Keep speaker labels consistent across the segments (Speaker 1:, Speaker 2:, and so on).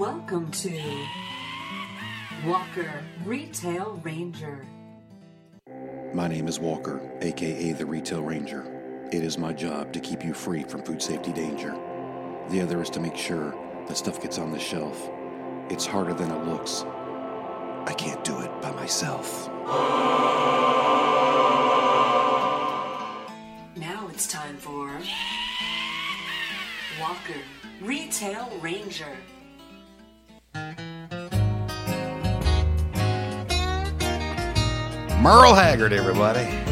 Speaker 1: Welcome to Walker Retail Ranger.
Speaker 2: My name is Walker, aka the Retail Ranger. It is my job to keep you free from food safety danger. The other is to make sure that stuff gets on the shelf. It's harder than it looks. I can't do it by myself.
Speaker 1: Now it's time for Walker Retail Ranger.
Speaker 3: Merle Haggard, everybody.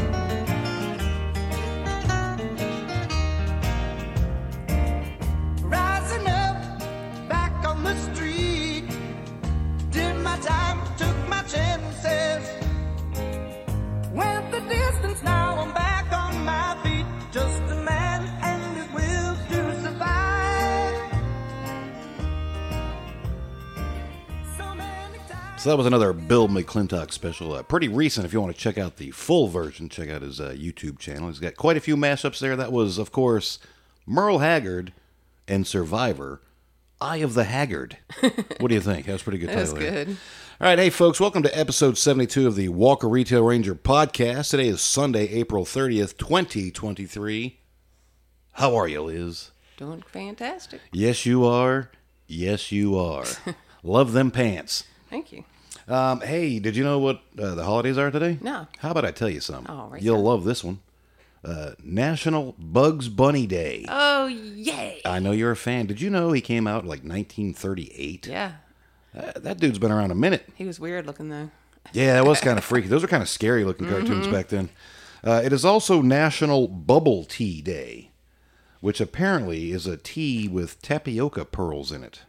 Speaker 4: So
Speaker 3: that was another Bill McClintock special. Uh, pretty recent. If you want to check out the full version, check out his uh, YouTube channel. He's got quite a few mashups there. That was, of course, Merle Haggard and Survivor, Eye of the Haggard. what do you think? That was pretty good.
Speaker 5: That was
Speaker 3: title there.
Speaker 5: good.
Speaker 3: All right, hey folks, welcome to episode 72 of the Walker Retail Ranger podcast. Today is Sunday, April 30th, 2023. How are you, Liz?
Speaker 5: Doing fantastic.
Speaker 3: Yes, you are. Yes, you are. Love them pants.
Speaker 5: Thank you.
Speaker 3: Um, hey, did you know what uh, the holidays are today?
Speaker 5: No.
Speaker 3: How about I tell you something?
Speaker 5: Oh, right
Speaker 3: You'll
Speaker 5: there.
Speaker 3: love this one. Uh, National Bugs Bunny Day.
Speaker 5: Oh, yay.
Speaker 3: I know you're a fan. Did you know he came out like 1938?
Speaker 5: Yeah.
Speaker 3: Uh, that dude's been around a minute.
Speaker 5: He was weird looking, though.
Speaker 3: Yeah, that was kind of freaky. Those were kind of scary looking cartoons
Speaker 5: Mm-hmm.
Speaker 3: back then. Uh, it is also National Bubble Tea Day, which apparently is a tea with tapioca pearls in it.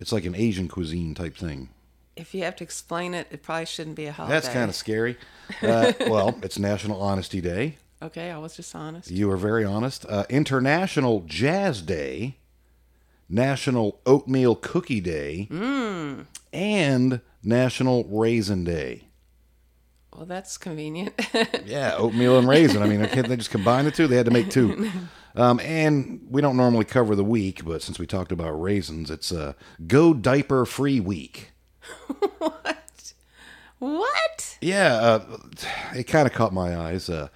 Speaker 3: It's like an Asian cuisine type thing.
Speaker 5: If you have to explain it, it probably shouldn't be a holiday.
Speaker 3: That's kind of scary. Uh, well, it's National Honesty Day.
Speaker 5: Okay, I was just honest.
Speaker 3: You were very honest. Uh, International Jazz Day, National Oatmeal Cookie Day, and National Raisin Day.
Speaker 5: Well, that's convenient.
Speaker 3: Yeah, oatmeal and raisin. I mean, can't they just combine the two? They had to make two. Um, and we don't normally cover the week, but since we talked about raisins, it's a Go Diaper Free Week.
Speaker 5: What? What?
Speaker 3: Yeah, uh, it kind of caught my eyes. Uh,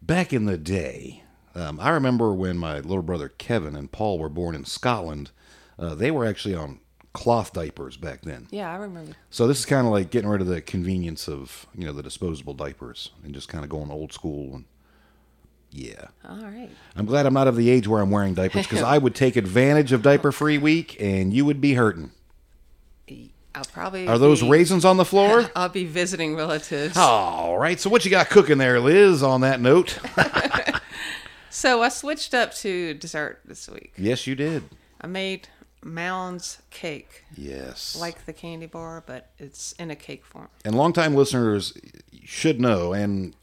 Speaker 3: back in the day, um, I remember when my little brother Kevin and Paul were born in Scotland, uh, they were actually on cloth diapers back then.
Speaker 5: Yeah, I remember.
Speaker 3: So this is kind of like getting rid of the convenience of you know the disposable diapers and just kind of going old school and yeah.
Speaker 5: All right.
Speaker 3: I'm glad I'm not of the age where I'm wearing diapers because I would take advantage of diaper free week and you would be hurting.
Speaker 5: I'll probably.
Speaker 3: Are those
Speaker 5: be,
Speaker 3: raisins on the floor?
Speaker 5: I'll be visiting relatives.
Speaker 3: All right. So what you got cooking there, Liz? On that note,
Speaker 5: So I switched up to dessert this week.
Speaker 3: yes, you did.
Speaker 5: I made Mounds cake,
Speaker 3: Yes.
Speaker 5: like the candy bar, but it's in a cake form.
Speaker 3: and longtime listeners should know, and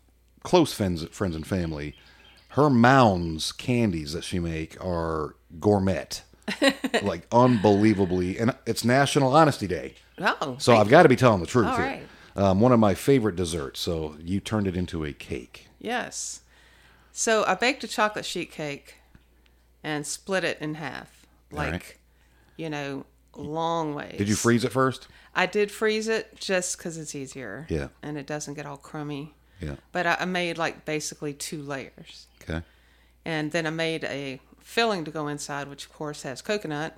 Speaker 3: close friends, friends and family, her mounds candies that she make are gourmet, like unbelievably, and it's National Honesty Day.
Speaker 5: Oh,
Speaker 3: So I've got to be telling the truth
Speaker 5: All
Speaker 3: here.
Speaker 5: right.
Speaker 3: Um, one of my favorite desserts. So you turned it into a cake.
Speaker 5: Yes. So I baked a chocolate sheet cake and split it in half, like,
Speaker 3: right.
Speaker 5: you know, long ways.
Speaker 3: Did you freeze it first?
Speaker 5: I did freeze it just because it's easier.
Speaker 3: Yeah.
Speaker 5: And it doesn't get all crummy.
Speaker 3: Yeah.
Speaker 5: But I, I made like basically two layers.
Speaker 3: Okay.
Speaker 5: And then I made a filling to go inside, which of course has coconut.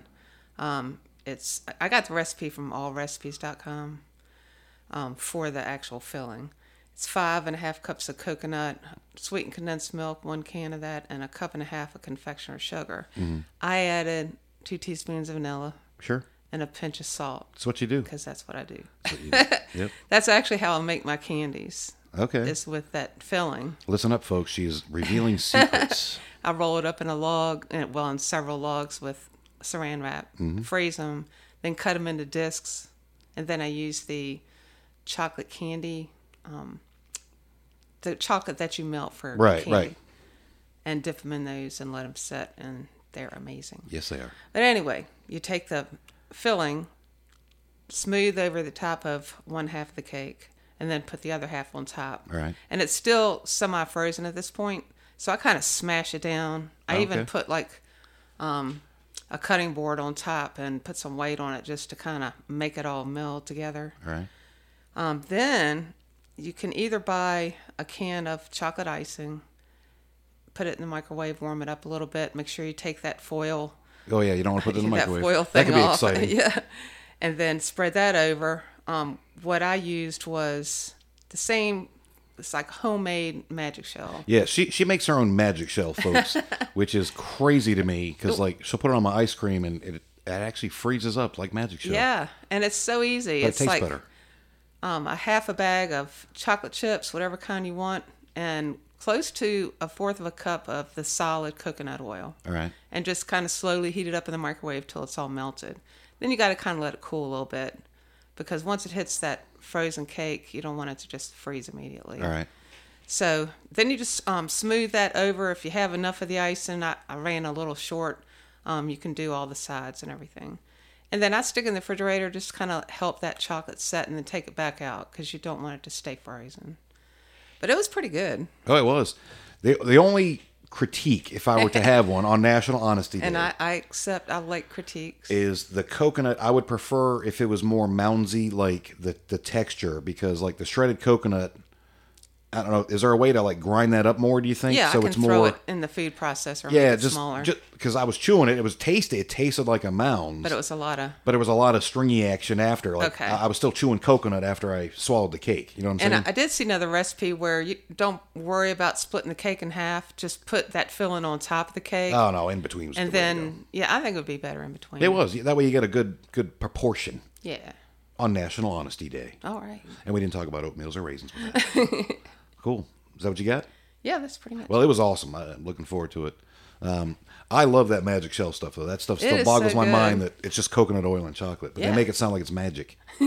Speaker 5: Um, it's I got the recipe from allrecipes.com um, for the actual filling. It's five and a half cups of coconut, sweetened condensed milk, one can of that, and a cup and a half of confectioner's sugar. I added two teaspoons of vanilla
Speaker 3: Sure.
Speaker 5: and a pinch of salt
Speaker 3: That's what you do.
Speaker 5: because that's what I do.
Speaker 3: Yep.
Speaker 5: That's actually how I make my candies.
Speaker 3: Okay.
Speaker 5: Is with that filling.
Speaker 3: Listen up, folks. She's revealing secrets.
Speaker 5: I roll it up in a log, well, in several logs with saran wrap,
Speaker 3: Mm-hmm.
Speaker 5: freeze them, then cut them into discs, and then I use the chocolate candy, um, the chocolate that you melt for
Speaker 3: Right,
Speaker 5: candy,
Speaker 3: right.
Speaker 5: and dip them in those and let them set, and they're amazing.
Speaker 3: yes, they are.
Speaker 5: But anyway, you take the filling, smooth over the top of one half of the cake, and then put the other half on top.
Speaker 3: Right.
Speaker 5: And it's still semi frozen at this point, so I kind of smash it down. I even put like um, a cutting board on top and put some weight on it just to kind of make it all meld together.
Speaker 3: Right.
Speaker 5: Um, then you can either buy a can of chocolate icing, put it in the microwave, warm it up a little bit. Make sure you take that foil,
Speaker 3: Oh yeah, you don't want to put it in the
Speaker 5: that
Speaker 3: microwave.
Speaker 5: foil
Speaker 3: that
Speaker 5: thing
Speaker 3: could be
Speaker 5: off.
Speaker 3: exciting.
Speaker 5: yeah, and then spread that over. Um, what I used was the same. It's like homemade magic shell.
Speaker 3: Yeah, she she makes her own magic shell, folks, which is crazy to me because like she'll put it on my ice cream and it, it actually freezes up like magic shell.
Speaker 5: Yeah, and it's so easy.
Speaker 3: but it tastes
Speaker 5: like
Speaker 3: better.
Speaker 5: um, a half a bag of chocolate chips, whatever kind you want, and close to a fourth of a cup of the solid coconut oil.
Speaker 3: All right.
Speaker 5: And just kind of slowly heat it up in the microwave till it's all melted. Then you got to kind of let it cool a little bit because once it hits that frozen cake, you don't want it to just freeze immediately.
Speaker 3: All right.
Speaker 5: So then you just um, smooth that over. If you have enough of the icing, I, I ran a little short. Um, you can do all the sides and everything. And then I stick in the refrigerator, just kind of help that chocolate set, and then take it back out because you don't want it to stay frozen. But it was pretty good,
Speaker 3: Oh, it was. The the only critique, if I were to have one on National Honesty Day,
Speaker 5: and I, I accept. I like critiques.
Speaker 3: is the coconut. I would prefer if it was more moundsy, like the the texture, because like the shredded coconut. I don't know. Is there a way to like grind that up more? Do you think?
Speaker 5: yeah,
Speaker 3: so
Speaker 5: I can
Speaker 3: it's
Speaker 5: throw
Speaker 3: more.
Speaker 5: it in the food processor.
Speaker 3: yeah,
Speaker 5: make it
Speaker 3: just
Speaker 5: smaller.
Speaker 3: because I was chewing it, it was tasty. It tasted like a mound,
Speaker 5: but it was a lot of.
Speaker 3: but it was a lot of stringy action after. Like
Speaker 5: Okay.
Speaker 3: I, I was still chewing coconut after I swallowed the cake. You know what I'm
Speaker 5: And
Speaker 3: saying?
Speaker 5: I, I did see another recipe where you don't worry about splitting the cake in half. Just put that filling on top of the cake.
Speaker 3: oh no, in between. Was
Speaker 5: and
Speaker 3: the
Speaker 5: then yeah, I think it would be better in between.
Speaker 3: it was that way. You get a good good proportion
Speaker 5: Yeah.
Speaker 3: on National Honesty Day,
Speaker 5: All right.
Speaker 3: and we didn't talk about oatmeals or raisins. With that. cool. Is that what you got?
Speaker 5: Yeah, that's pretty much.
Speaker 3: Well, it was awesome. I, I'm looking forward to it. Um, I love that magic shell stuff though. That stuff
Speaker 5: It
Speaker 3: still boggles
Speaker 5: so
Speaker 3: my
Speaker 5: good.
Speaker 3: mind that it's just coconut oil and chocolate, but they make it sound like it's magic.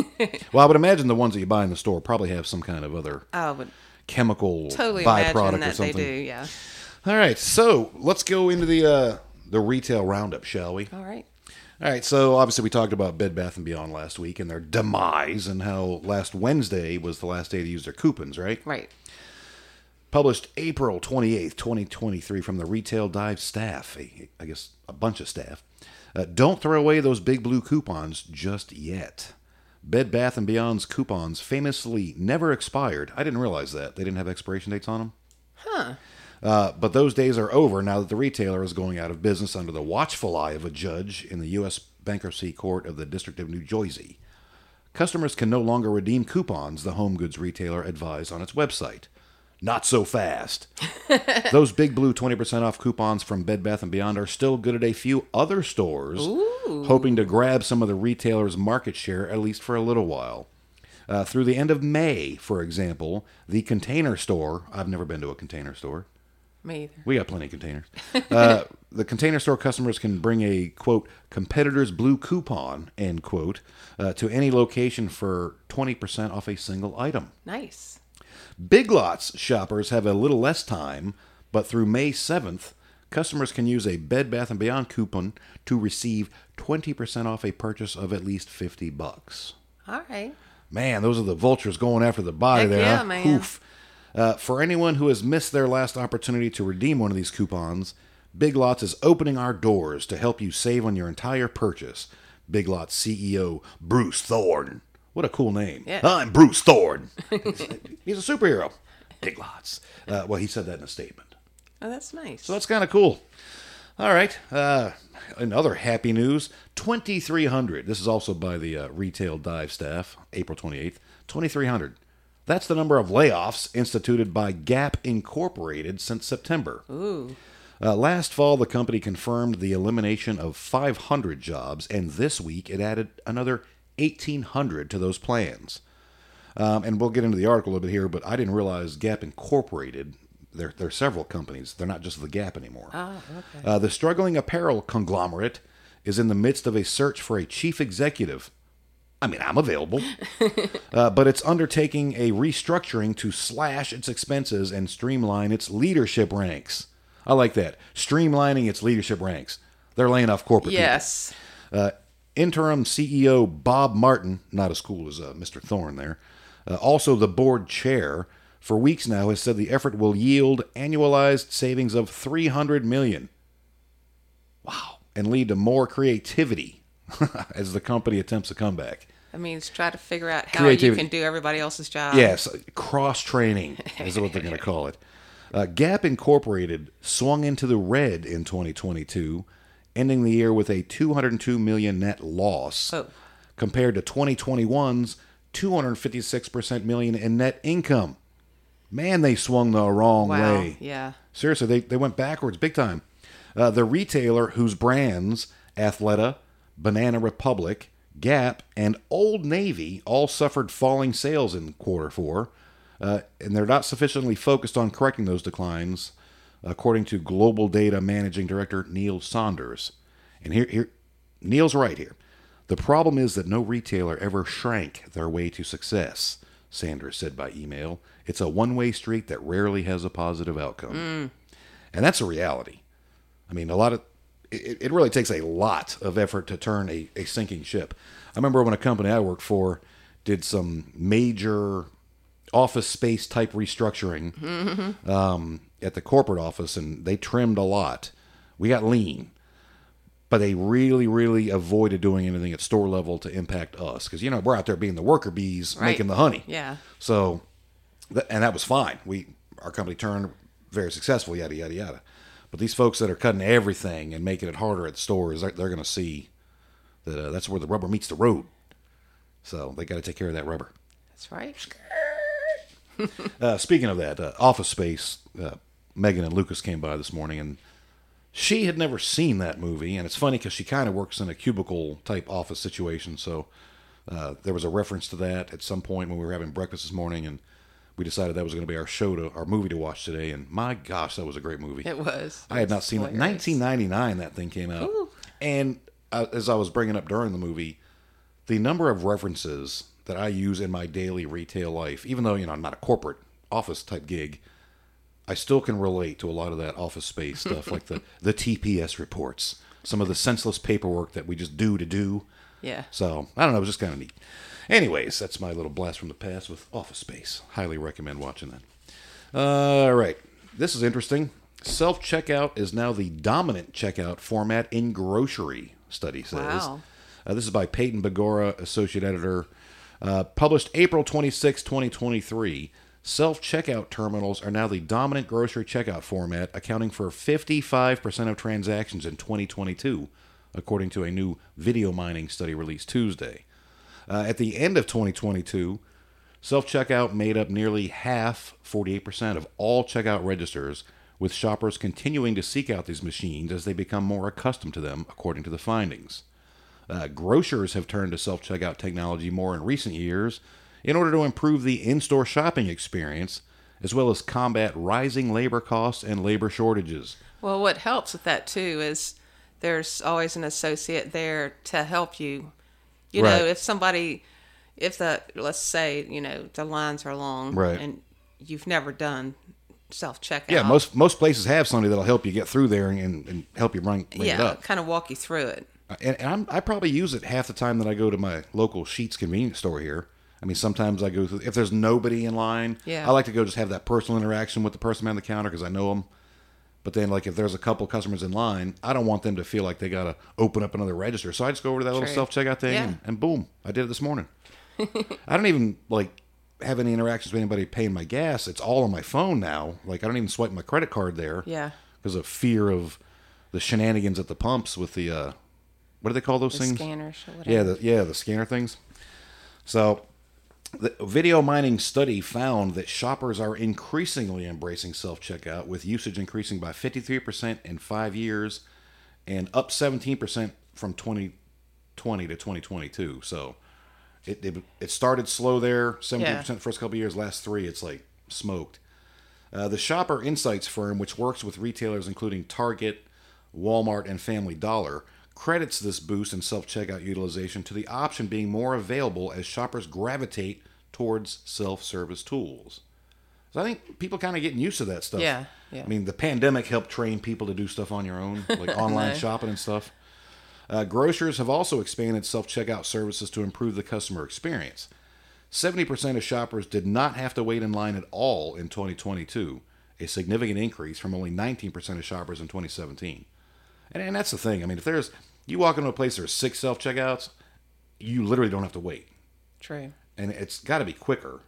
Speaker 3: well, I would imagine the ones that you buy in the store probably have some kind of other chemical
Speaker 5: totally
Speaker 3: byproduct or
Speaker 5: that they
Speaker 3: something.
Speaker 5: do. Yeah.
Speaker 3: All right, so let's go into the uh, the retail roundup, shall we?
Speaker 5: All right.
Speaker 3: All right, so obviously we talked about Bed Bath and Beyond last week and their demise and how last Wednesday was the last day to use their coupons, right?
Speaker 5: Right.
Speaker 3: Published April 28th, 2023 from the Retail Dive staff, I guess a bunch of staff. Uh, don't throw away those big blue coupons just yet. Bed Bath and Beyond's coupons famously never expired. I didn't realize that. They didn't have expiration dates on them.
Speaker 5: Huh.
Speaker 3: Uh, but those days are over now that the retailer is going out of business under the watchful eye of a judge in the U.S. Bankruptcy Court of the District of New Jersey. Customers can no longer redeem coupons, the home goods retailer advised on its website. Not so fast. Those big blue 20% off coupons from Bed Bath & Beyond are still good at a few other stores, hoping to grab some of the retailer's market share at least for a little while. Uh, through the end of May, for example, the Container Store, I've never been to a Container Store,
Speaker 5: Me either.
Speaker 3: we got plenty of containers. Uh, the container store customers can bring a quote competitor's blue coupon end quote uh, to any location for twenty percent off a single item.
Speaker 5: Nice.
Speaker 3: Big Lots shoppers have a little less time, but through May seventh, customers can use a Bed Bath and Beyond coupon to receive twenty percent off a purchase of at least fifty bucks.
Speaker 5: All right.
Speaker 3: Man, those are the vultures going after the body
Speaker 5: Heck
Speaker 3: there.
Speaker 5: yeah,
Speaker 3: huh?
Speaker 5: man.
Speaker 3: Oof. Uh, for anyone who has missed their last opportunity to redeem one of these coupons, Big Lots is opening our doors to help you save on your entire purchase. Big Lots CEO Bruce Thorn. What a cool name.
Speaker 5: Yeah.
Speaker 3: I'm Bruce Thorn. He's a superhero. Big Lots. Uh, well, he said that in a statement.
Speaker 5: Oh, that's nice.
Speaker 3: So that's kind of cool. All right. Uh, in other happy news, 2,300. This is also by the uh, retail dive staff, April 28th. 2,300. That's the number of layoffs instituted by Gap Incorporated since September.
Speaker 5: Ooh.
Speaker 3: Uh, last fall, the company confirmed the elimination of 500 jobs, and this week it added another 1,800 to those plans. Um, and we'll get into the article a little bit here, but I didn't realize Gap Incorporated. There, there are several companies. They're not just the Gap anymore.
Speaker 5: Ah, okay.
Speaker 3: Uh, the struggling apparel conglomerate is in the midst of a search for a chief executive. I mean, I'm available. uh, but it's undertaking a restructuring to slash its expenses and streamline its leadership ranks. I like that. Streamlining its leadership ranks. They're laying off corporate people.
Speaker 5: Yes.
Speaker 3: Uh, interim CEO Bob Martin, not as cool as uh, Mr. Thorn there, uh, also the board chair, for weeks now has said the effort will yield annualized savings of 300 million. Wow, and lead to more creativity as the company attempts a comeback.
Speaker 5: That means try to figure out how you can do everybody else's job.
Speaker 3: Yes, cross training is what they're going to call it. Uh, Gap Incorporated swung into the red in 2022, ending the year with a 202 million net loss,
Speaker 5: Oh.
Speaker 3: compared to 2021's 256% million in net income. Man, they swung the wrong
Speaker 5: Wow.
Speaker 3: way.
Speaker 5: Yeah.
Speaker 3: Seriously, they, they went backwards big time. Uh, the retailer whose brands, Athleta, Banana Republic, Gap, and Old Navy all suffered falling sales in quarter four, uh, and they're not sufficiently focused on correcting those declines, according to Global Data Managing Director Neil Saunders. And here, here Neil's right here. The problem is that no retailer ever shrank their way to success, Saunders said by email. It's a one way street that rarely has a positive outcome. And that's a reality. I mean, a lot of it, it really takes a lot of effort to turn a, a sinking ship. I remember when a company I worked for did some major office space type restructuring um, at the corporate office, and they trimmed a lot. We got lean, but they really, really avoided doing anything at store level to impact us because you know we're out there being the worker bees
Speaker 5: Right.
Speaker 3: making the honey.
Speaker 5: Yeah.
Speaker 3: So, and that was fine. We our company turned very successful. Yada yada yada. But these folks that are cutting everything and making it harder at the stores, they're, they're going to see that uh, that's where the rubber meets the road. So they got to take care of that rubber.
Speaker 5: That's right.
Speaker 3: Uh, speaking of that, uh, Office Space, uh, Megan and Lucas came by this morning, and she had never seen that movie. And it's funny because she kind of works in a cubicle type office situation. So uh, there was a reference to that at some point when we were having breakfast this morning, and we decided that was going to be our show to our movie to watch today. And my gosh, that was a great movie.
Speaker 5: It was.
Speaker 3: I had not seen it. 1999, that thing came out. And uh, as I was bringing up during the movie, the number of references that I use in my daily retail life, even though you know I'm not a corporate office type gig, I still can relate to a lot of that office space stuff, like the the TPS reports, some of the senseless paperwork that we just do to do.
Speaker 5: Yeah.
Speaker 3: So I don't know, it was just kind of neat. Anyways, that's my little blast from the past with Office Space. Highly recommend watching that. All right, this is interesting. Self checkout is now the dominant checkout format in grocery. Study says.
Speaker 5: Wow.
Speaker 3: Uh, this is by Peyton Bigora, associate editor. Uh, published April 26, 2023. Self checkout terminals are now the dominant grocery checkout format, accounting for 55% of transactions in 2022, according to a new video mining study released Tuesday. Uh, at the end of 2022, self checkout made up nearly half, 48%, of all checkout registers, with shoppers continuing to seek out these machines as they become more accustomed to them, according to the findings. Uh, grocers have turned to self checkout technology more in recent years in order to improve the in store shopping experience, as well as combat rising labor costs and labor shortages.
Speaker 5: Well, what helps with that too is there's always an associate there to help you. You
Speaker 3: Right.
Speaker 5: know, if somebody, if the let's say you know the lines are long,
Speaker 3: Right.
Speaker 5: and you've never done self checkout.
Speaker 3: Yeah, most most places have somebody that'll help you get through there and, and help you run, bring it
Speaker 5: yeah,
Speaker 3: up.
Speaker 5: kind of walk you through it.
Speaker 3: Uh, and, and I'm, I probably use it half the time that I go to my local Sheetz convenience store here. I mean, sometimes I go through if there's nobody in line.
Speaker 5: Yeah.
Speaker 3: I like to go just have that personal interaction with the person behind the counter because I know them. But then, like, if there's a couple customers in line, I don't want them to feel like they got to open up another register. So I just go over to that little self checkout thing,
Speaker 5: Yeah.
Speaker 3: and, and boom, I did it this morning. I don't even like have any interactions with anybody paying my gas. It's all on my phone now. Like, I don't even swipe my credit card there
Speaker 5: Yeah.
Speaker 3: because of fear of the shenanigans at the pumps with the uh, what do they call those
Speaker 5: The
Speaker 3: things?
Speaker 5: scanners or whatever.
Speaker 3: Yeah, the yeah the scanner things. So, the video mining study found that shoppers are increasingly embracing self checkout, with usage increasing by 53% in five years, and up 17% from 2020 to 2022. So, it it, it started slow there, 17%
Speaker 5: Yeah.
Speaker 3: the first couple of years. Last three, it's like smoked. Uh, the Shopper Insights firm, which works with retailers including Target, Walmart, and Family Dollar, credits this boost in self checkout utilization to the option being more available as shoppers gravitate towards self service tools. So I think people kind of getting used to that stuff.
Speaker 5: Yeah, yeah.
Speaker 3: I mean, the pandemic helped train people to do stuff on your own, like online
Speaker 5: No.
Speaker 3: shopping and stuff. Uh, grocers have also expanded self checkout services to improve the customer experience. 70% of shoppers did not have to wait in line at all in 2022, a significant increase from only 19% of shoppers in 2017. And, and that's the thing. I mean, if there's you walk into a place there's six self checkouts, you literally don't have to wait,
Speaker 5: True.
Speaker 3: and it's got to be quicker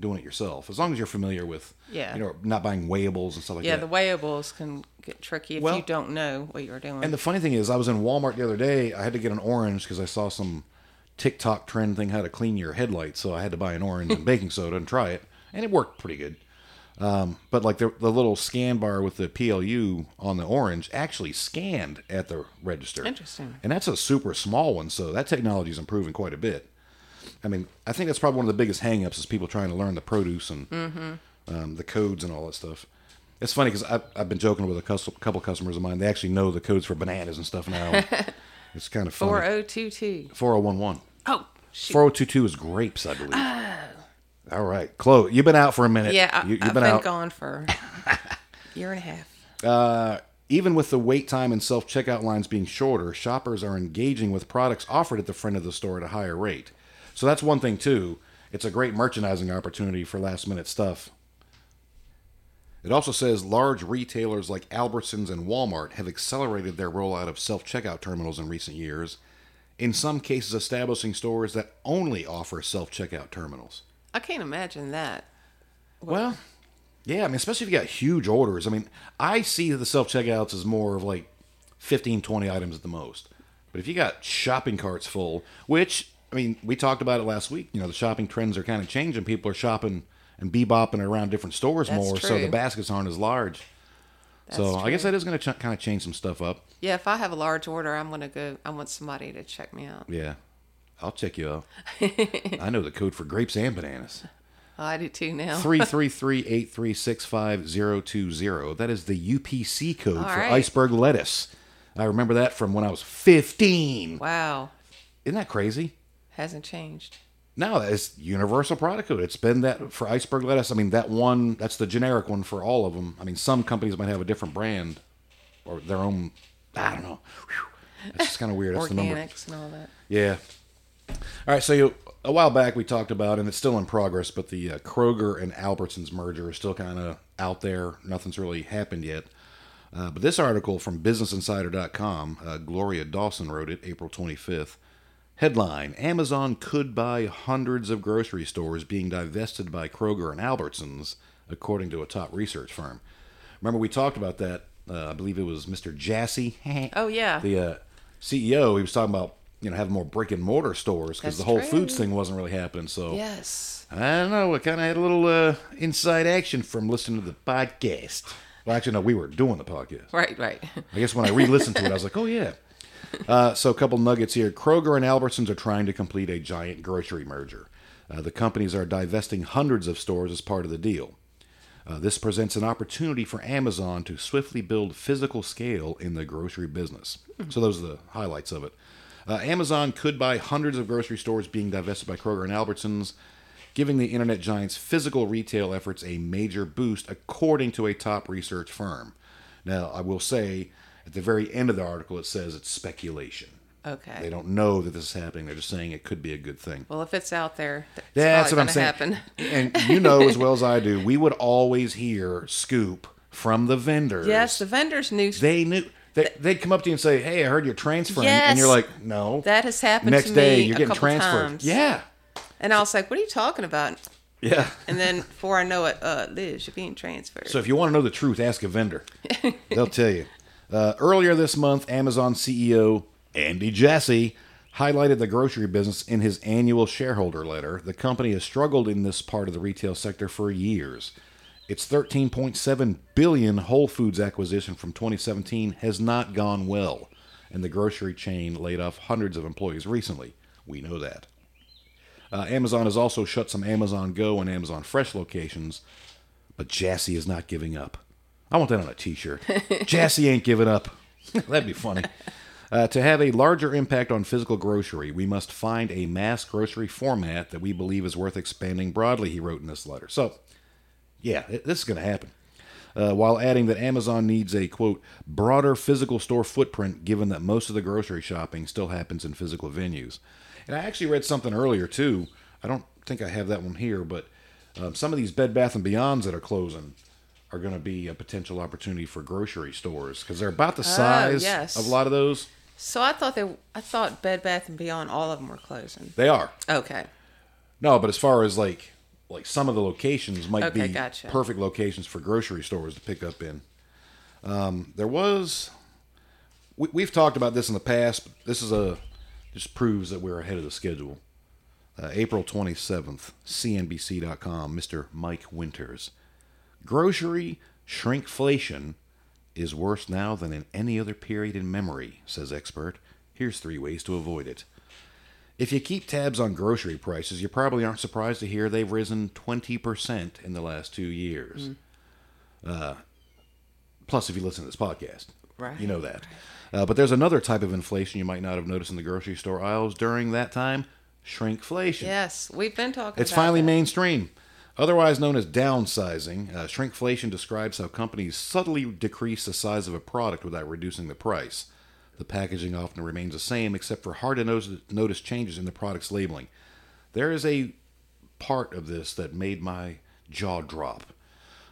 Speaker 3: doing it yourself as long as you're familiar with
Speaker 5: Yeah.
Speaker 3: you know not buying weighables and stuff like
Speaker 5: Yeah,
Speaker 3: that.
Speaker 5: Yeah the weighables can get tricky if
Speaker 3: Well-
Speaker 5: you don't know what you're doing.
Speaker 3: And the funny thing is, I was in Walmart the other day. I had to get an orange because I saw some TikTok trend thing how to clean your headlights. So I had to buy an orange and baking soda and try it, and it worked pretty good. Um, but like the, the little scan bar with the PLU on the orange actually scanned at the register.
Speaker 5: Interesting.
Speaker 3: And that's a super small one, so that technology is improving quite a bit. I mean, I think that's probably one of the biggest hangups is people trying to learn the produce and um, the codes and all that stuff. It's funny because I've, I've been joking with a couple customers of mine. They actually know the codes for bananas and stuff now. it's kind of funny.
Speaker 5: 4022.
Speaker 3: 4011.
Speaker 5: Oh, shoot.
Speaker 3: 4022 is grapes, I believe. All right. Chloe, you've been out for a minute.
Speaker 5: yeah, I,
Speaker 3: you,
Speaker 5: I've been, gone for a year and a half.
Speaker 3: Uh, even with the wait time and self checkout lines being shorter, shoppers are engaging with products offered at the front of the store at a higher rate. So that's one thing, too. It's a great merchandising opportunity for last minute stuff. It also says large retailers like Albertsons and Walmart have accelerated their rollout of self checkout terminals in recent years, in some cases, establishing stores that only offer self checkout terminals.
Speaker 5: I can't imagine that.
Speaker 3: Well, yeah, I mean, especially if you got huge orders. I mean, I see that the self checkouts as more of like 15, 20 items at the most. But if you got shopping carts full, which, I mean, we talked about it last week, you know, the shopping trends are kind of changing. People are shopping and bebopping around different stores
Speaker 5: That's
Speaker 3: more, so the baskets aren't as large. so
Speaker 5: That's
Speaker 3: I guess that is going to ch- kind of change some stuff up.
Speaker 5: Yeah, if I have a large order, I'm gonna go. I want somebody to check me out.
Speaker 3: Yeah. I'll check you out. I know the code for grapes and bananas.
Speaker 5: Oh, I do too now.
Speaker 3: Three three three eight three six five zero two zero. That is the UPC code
Speaker 5: All
Speaker 3: for
Speaker 5: right.
Speaker 3: iceberg lettuce. I remember that from when I was fifteen.
Speaker 5: Wow,
Speaker 3: Isn't that crazy?
Speaker 5: hasn't changed.
Speaker 3: No, it's universal product code. It's been that for iceberg lettuce. I mean, that one that's the generic one for all of them. I mean, some companies might have a different brand or their own. I don't know. Whew. That's just kind of weird. That's the number.
Speaker 5: Organics and all that.
Speaker 3: Yeah. All right. So you, a while back we talked about, and it's still in progress, but the uh, Kroger and Albertsons merger is still kind of out there. Nothing's really happened yet. Uh, but this article from BusinessInsider.com, uh, Gloria Dawson wrote it, April 25th. Headline: Amazon could buy hundreds of grocery stores being divested by Kroger and Albertsons, according to a top research firm. Remember we talked about that? Uh, I believe it was Mr. Jassy.
Speaker 5: Oh yeah.
Speaker 3: the uh, CEO, he was talking about you know have more brick and mortar stores because the Whole
Speaker 5: true.
Speaker 3: Foods thing wasn't really happening. So
Speaker 5: yes.
Speaker 3: I don't know. I kind of had a little uh, inside action from listening to the podcast. Well, actually, no, we were doing the podcast.
Speaker 5: Right. Right.
Speaker 3: I guess when I re-listened to it, I was like, oh yeah. Uh, so a couple nuggets here. Kroger and Albertsons are trying to complete a giant grocery merger. Uh, the companies are divesting hundreds of stores as part of the deal. Uh, this presents an opportunity for Amazon to swiftly build physical scale in the grocery business. So those are the highlights of it. Uh, Amazon could buy hundreds of grocery stores being divested by Kroger and Albertsons, giving the internet giant's physical retail efforts a major boost, according to a top research firm. Now, I will say at the very end of the article, it says it's speculation.
Speaker 5: Okay.
Speaker 3: They don't know that this is happening. They're just saying it could be a good thing.
Speaker 5: Well, if it's out there, it's
Speaker 3: that's what I'm saying.
Speaker 5: Happen.
Speaker 3: and you know as well as I do, we would always hear scoop from the vendors.
Speaker 5: Yes, the vendors knew
Speaker 3: they knew. They, they'd come up to you and say, "Hey, I heard you're transferring," and you're like, "No."
Speaker 5: that has happened
Speaker 3: Next
Speaker 5: to
Speaker 3: day, you're
Speaker 5: a
Speaker 3: getting transferred.
Speaker 5: times.
Speaker 3: Yeah,
Speaker 5: And I was like, "What are you talking about?"
Speaker 3: yeah.
Speaker 5: And then before I know it, uh, Liz, you're being transferred.
Speaker 3: So if you want to know the truth, ask a vendor. They'll tell you. Uh, earlier this month, Amazon CEO Andy Jassy highlighted the grocery business in his annual shareholder letter. The company has struggled in this part of the retail sector for years. Its 13.7 billion Whole Foods acquisition from 2017 has not gone well, and the grocery chain laid off hundreds of employees recently. We know that. Uh, Amazon has also shut some Amazon Go and Amazon Fresh locations, but Jassy is not giving up. I want that on a T-shirt. Jassy ain't giving up. That'd be funny. Uh, to have a larger impact on physical grocery, we must find a mass grocery format that we believe is worth expanding broadly. He wrote in this letter. So, yeah, this is going to happen. Uh, while adding that Amazon needs a quote broader physical store footprint, given that most of the grocery shopping still happens in physical venues. And I actually read something earlier too. I don't think I have that one here, but um, some of these Bed Bath and Beyonds that are closing are going to be a potential opportunity for grocery stores because they're about the size
Speaker 5: Oh, yes.
Speaker 3: of a lot of those.
Speaker 5: So I thought they, I thought Bed Bath and Beyond, all of them were closing.
Speaker 3: They are.
Speaker 5: Okay.
Speaker 3: No, but as far as like like some of the locations might
Speaker 5: Okay,
Speaker 3: be
Speaker 5: gotcha.
Speaker 3: perfect locations for grocery stores to pick up in. Um, there was we, we've talked about this in the past. But this is a just proves that we're ahead of the schedule. Uh, April twenty seventh, CNBC.com. Mr. Mike Winters, grocery shrinkflation is worse now than in any other period in memory, says expert. Here's three ways to avoid it. If you keep tabs on grocery prices, you probably aren't surprised to hear they've risen 20% in the last two years. Uh, plus, if you listen to this podcast,
Speaker 5: Right,
Speaker 3: you know that. Uh, but there's another type of inflation you might not have noticed in the grocery store aisles during that time shrinkflation.
Speaker 5: Yes, we've been talking.
Speaker 3: It's finally
Speaker 5: that.
Speaker 3: mainstream. Otherwise known as downsizing, uh, shrinkflation describes how companies subtly decrease the size of a product without reducing the price. The packaging often remains the same except for hard to notice- changes in the product's labeling. There is a part of this that made my jaw drop.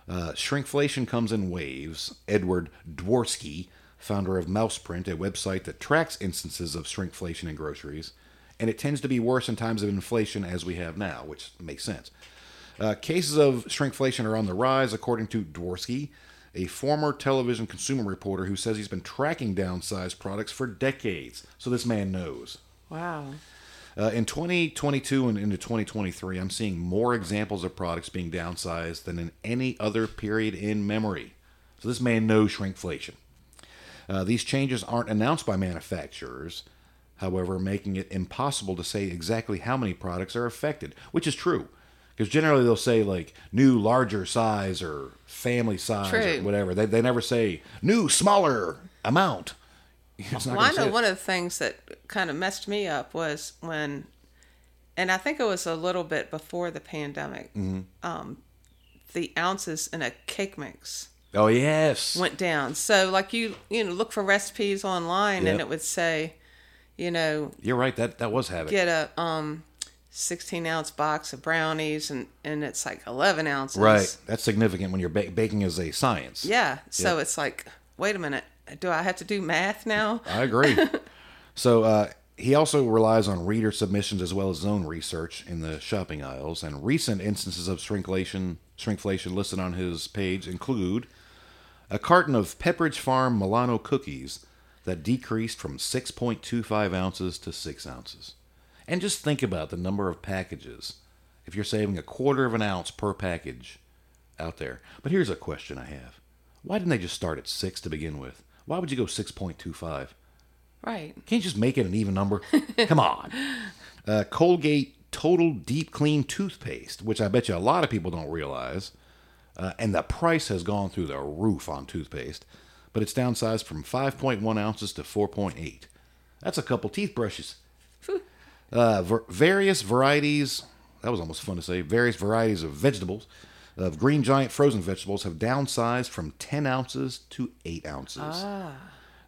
Speaker 3: Uh, shrinkflation comes in waves. Edward Dworsky, founder of Mouseprint, a website that tracks instances of shrinkflation in groceries, and it tends to be worse in times of inflation as we have now, which makes sense. Uh, cases of shrinkflation are on the rise, according to Dworsky, a former television consumer reporter who says he's been tracking downsized products for decades. So this man knows.
Speaker 5: Wow.
Speaker 3: Uh, in 2022 and into 2023, I'm seeing more examples of products being downsized than in any other period in memory. So this man knows shrinkflation. Uh, these changes aren't announced by manufacturers, however, making it impossible to say exactly how many products are affected, which is true. Because generally they'll say like new larger size or family size or whatever. They, they never say new smaller amount.
Speaker 5: Well, I know one of the things that kind of messed me up was when, and I think it was a little bit before the pandemic,
Speaker 3: Mm-hmm.
Speaker 5: um, the ounces in a cake mix
Speaker 3: Oh yes.
Speaker 5: went down. So, like you, you know, look for recipes online,
Speaker 3: Yep.
Speaker 5: and it would say, you know,
Speaker 3: You're right. That that was havoc.
Speaker 5: get a um, sixteen ounce box of brownies, and and it's like eleven ounces.
Speaker 3: Right. That's significant when you're ba- baking as a science.
Speaker 5: Yeah. So
Speaker 3: Yep.
Speaker 5: it's like, wait a minute, do I have to do math now?
Speaker 3: I agree. so uh, he also relies on reader submissions as well as his own research in the shopping aisles. And recent instances of shrinkflation, shrinkflation listed on his page include a carton of Pepperidge Farm Milano cookies that decreased from 6.25 ounces to 6 ounces. And just think about the number of packages. If you're saving a quarter of an ounce per package out there. But here's a question I have. Why didn't they just start at 6 to begin with? Why would you go 6.25?
Speaker 5: Right.
Speaker 3: Can't you just make it an even number? Come on. Uh, Colgate Total Deep Clean Toothpaste, which I bet you a lot of people don't realize, uh, and the price has gone through the roof on toothpaste, but it's downsized from 5.1 ounces to 4.8. That's a couple teeth brushes. Uh, ver- various varieties, that was almost fun to say, various varieties of vegetables, of Green Giant frozen vegetables, have downsized from 10 ounces to 8 ounces. Ah.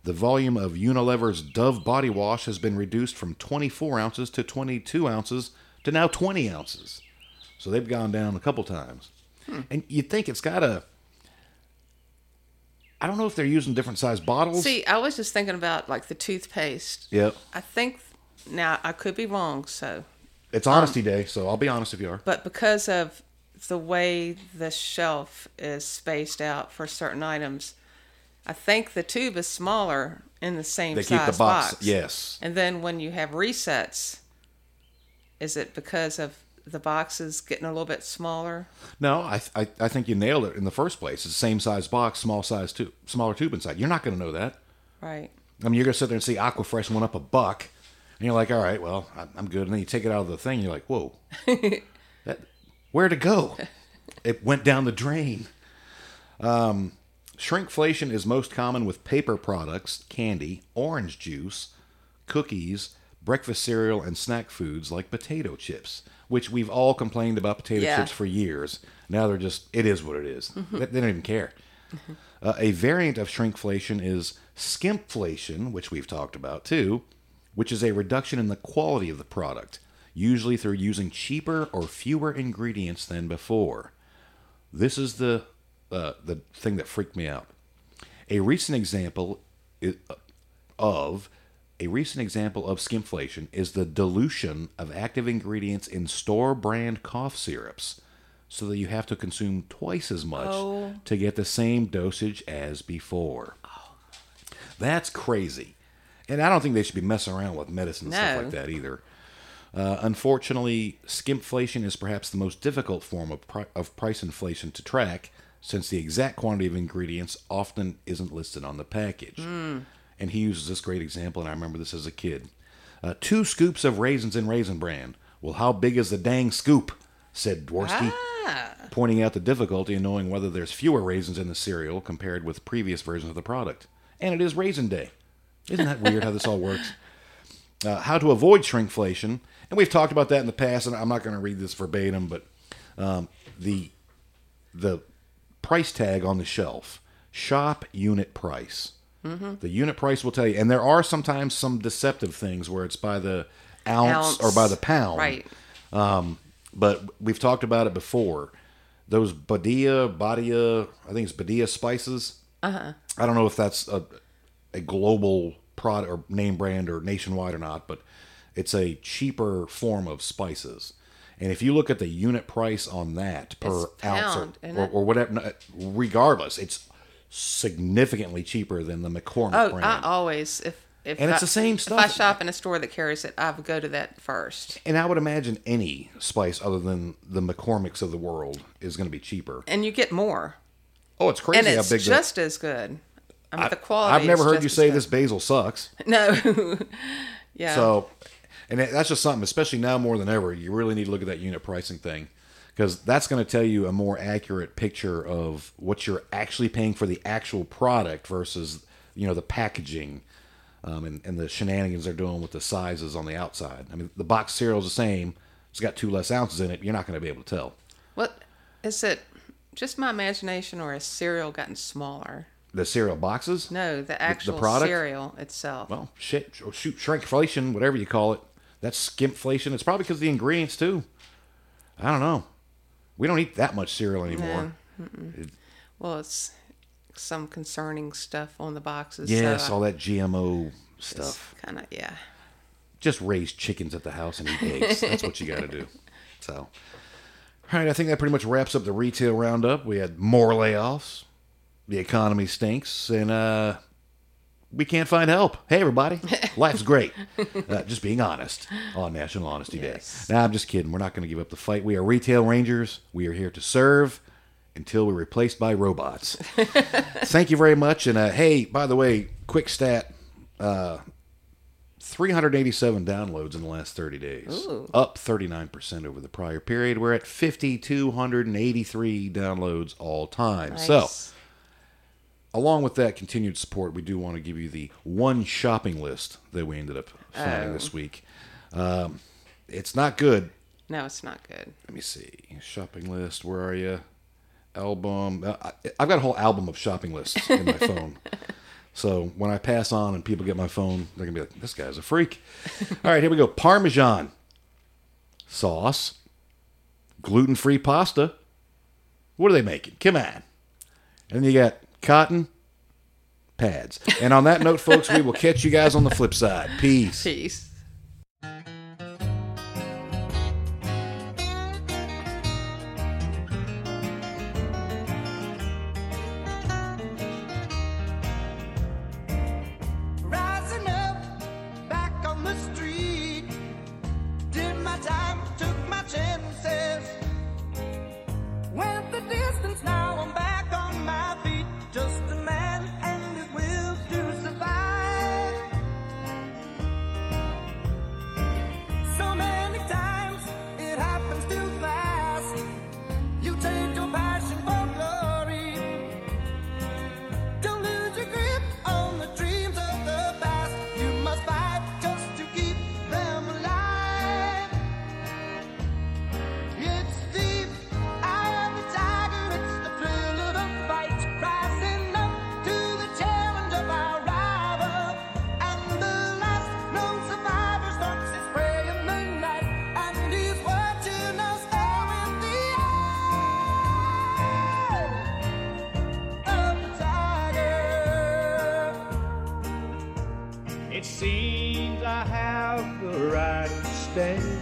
Speaker 3: The volume of Unilever's Dove body wash has been reduced from 24 ounces to 22 ounces to now 20 ounces. So they've gone down a couple times. Hmm. And you'd think it's got a. I don't know if they're using different size bottles.
Speaker 5: See, I was just thinking about like the toothpaste.
Speaker 3: Yep.
Speaker 5: I think now I could be wrong, so
Speaker 3: It's um, honesty day, so I'll be honest if you are.
Speaker 5: but because of the way the shelf is spaced out for certain items, I think the tube is smaller in the same
Speaker 3: They keep
Speaker 5: size
Speaker 3: the box. Yes.
Speaker 5: And then when you have resets, is it because of the boxes getting a little bit smaller?
Speaker 3: No, I, I I think you nailed it in the first place. It's the same size box, small size tube, smaller tube inside. You're not going to know that.
Speaker 5: Right.
Speaker 3: I mean, you're gonna sit there and see Aquafresh went up a buck, and you're like, all right, well, I'm good. And then you take it out of the thing, you're like, whoa, that, where'd it go? It went down the drain. Um, shrinkflation is most common with paper products, candy, orange juice, cookies, breakfast cereal, and snack foods like potato chips, which we've all complained about potato
Speaker 5: Yeah.
Speaker 3: chips for years. Now they're just, it is what it is. They, they don't even care. Uh, a variant of shrinkflation is skimpflation, which we've talked about too, which is a reduction in the quality of the product, usually through using cheaper or fewer ingredients than before. This is the uh, the thing that freaked me out. A recent example i- of a recent example of skimflation is the dilution of active ingredients in store brand cough syrups so that you have to consume twice as much
Speaker 5: Oh.
Speaker 3: to get the same dosage as before. That's crazy. And I don't think they should be messing around with medicine and stuff like that either. Uh, unfortunately, skimpflation is perhaps the most difficult form of, pri- of price inflation to track since the exact quantity of ingredients often isn't listed on the package. And he uses this great example, and I remember this as a kid. Uh, two scoops of raisins in Raisin Bran. Well, how big is the dang scoop? said Dworsky, pointing out the difficulty in knowing whether there's fewer raisins in the cereal compared with previous versions of the product. And it is Raisin Day. Isn't that weird how this all works? uh, how to avoid shrinkflation, and we've talked about that in the past. And I'm not going to read this verbatim, but um, the the price tag on the shelf, shop unit price. The unit price will tell you, and there are sometimes some deceptive things where it's by the ounce, or by the pound,
Speaker 5: Right.
Speaker 3: but we've talked about it before. Those Badia, Badia, I think it's Badia spices. Uh-huh. I don't know if that's a, a global product or name brand or nationwide or not, but it's a cheaper form of spices. And if you look at the unit price on that per ounce or, or, or whatever, regardless, it's significantly cheaper than the McCormick
Speaker 5: Oh,
Speaker 3: brand.
Speaker 5: I always if if
Speaker 3: And it's the same stuff.
Speaker 5: If I shop in a store that carries it, I would go to that first.
Speaker 3: and I would imagine any spice other than the McCormick's of the world is going to be cheaper.
Speaker 5: And you get more.
Speaker 3: Oh, it's crazy
Speaker 5: and
Speaker 3: how
Speaker 5: it's
Speaker 3: big the-
Speaker 5: just as good. I mean, the quality.
Speaker 3: I've never heard you say this basil sucks.
Speaker 5: No. yeah.
Speaker 3: So, and that's just something, especially now more than ever, you really need to look at that unit pricing thing because that's going to tell you a more accurate picture of what you're actually paying for the actual product versus, you know, the packaging um, and, and the shenanigans they're doing with the sizes on the outside. I mean, the box cereal is the same. It's got two less ounces in it. You're not going to be able to tell.
Speaker 5: what is it? Just my imagination, or has cereal gotten smaller?
Speaker 3: The cereal boxes?
Speaker 5: No, the actual
Speaker 3: product?
Speaker 5: cereal itself.
Speaker 3: Well, shit, shoot, shrinkflation, whatever you call it. That's skimpflation. It's probably because the ingredients too. I don't know. We don't eat that much cereal anymore.
Speaker 5: well, it's some concerning stuff on the boxes.
Speaker 3: Yes,
Speaker 5: so
Speaker 3: all that GMO stuff.
Speaker 5: Kind of, yeah.
Speaker 3: Just raise chickens at the house and eat eggs. That's what you got to do. So, all right, I think that pretty much wraps up the retail roundup. We had more layoffs. The economy stinks, and uh, we can't find help. Hey, everybody, life's great. Uh, just being honest on National Honesty
Speaker 5: Yes.
Speaker 3: Day. Nah, I'm just kidding. We're not going to give up the fight. We are retail rangers. We are here to serve until we're replaced by robots. Thank you very much. And uh, hey, by the way, quick stat: uh, 387 downloads in the last 30 days,
Speaker 5: Ooh.
Speaker 3: up 39% over the prior period. We're at 5,283 downloads all time. So
Speaker 5: Nice.
Speaker 3: Along with that continued support, we do want to give you the one shopping list that we ended up finding
Speaker 5: Oh.
Speaker 3: this week. Um, it's not good.
Speaker 5: no, it's not good.
Speaker 3: Let me see. Shopping list. Where are you? Album. uh, I- I've got a whole album of shopping lists in my phone. So when I pass on and people get my phone, they're gonna be like, "This guy's a freak." All right, here we go. Parmesan sauce, gluten-free pasta. What are they making? Come on. And then you got cotton pads. And on that note, folks, we will catch you guys on the flip side. Peace.
Speaker 5: Peace.
Speaker 4: stay.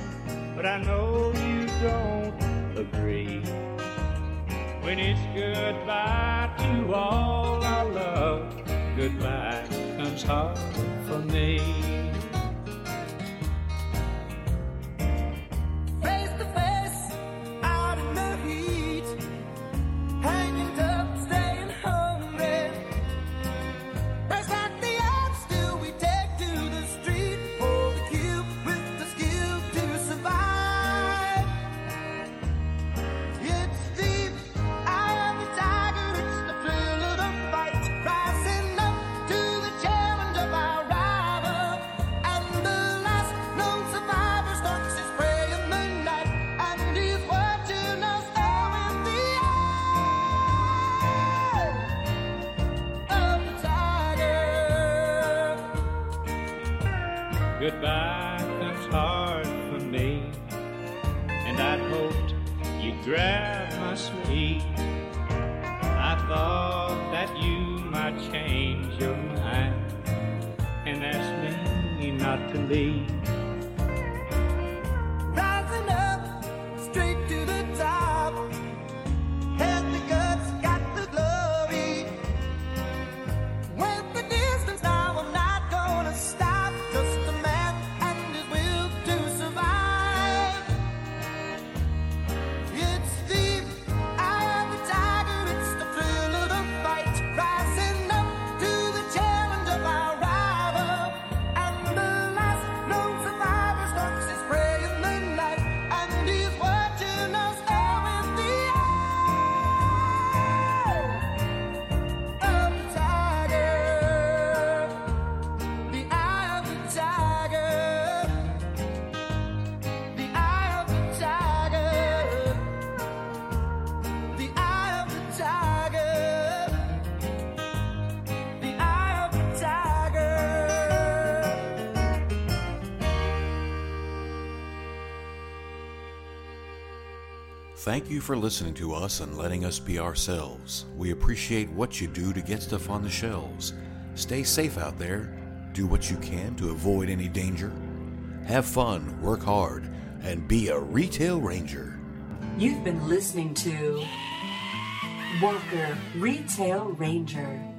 Speaker 3: Thank you for listening to us and letting us be ourselves. We appreciate what you do to get stuff on the shelves. Stay safe out there. Do what you can to avoid any danger. Have fun, work hard, and be a retail ranger.
Speaker 1: You've been listening to Walker Retail Ranger.